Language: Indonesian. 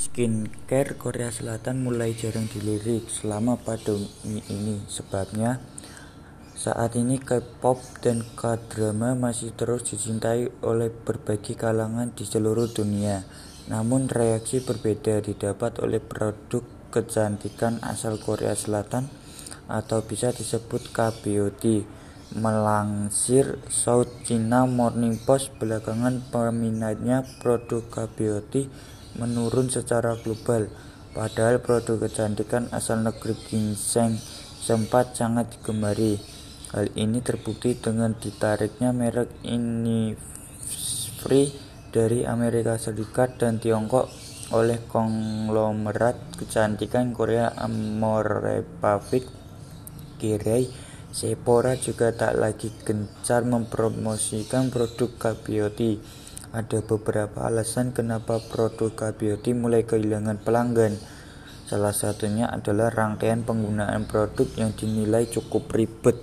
Skincare Korea Selatan mulai jarang dilirik selama pandemi ini. Sebabnya, saat ini K-pop dan K-drama masih terus dicintai oleh berbagai kalangan di seluruh dunia. Namun reaksi berbeda didapat oleh produk kecantikan asal Korea Selatan atau bisa disebut K-beauty. Melansir South China Morning Post, belakangan peminatnya produk K-beauty menurun secara global, padahal produk kecantikan asal negeri ginseng sempat sangat digemari. Hal ini terbukti dengan ditariknya merek Innisfree dari Amerika Serikat dan Tiongkok oleh konglomerat kecantikan Korea Amorepacific Kirei Sephora juga tak lagi gencar mempromosikan produk K-beauty. Ada beberapa alasan kenapa produk K-Beauty mulai kehilangan pelanggan. Salah satunya adalah rangkaian penggunaan produk yang dinilai cukup ribet.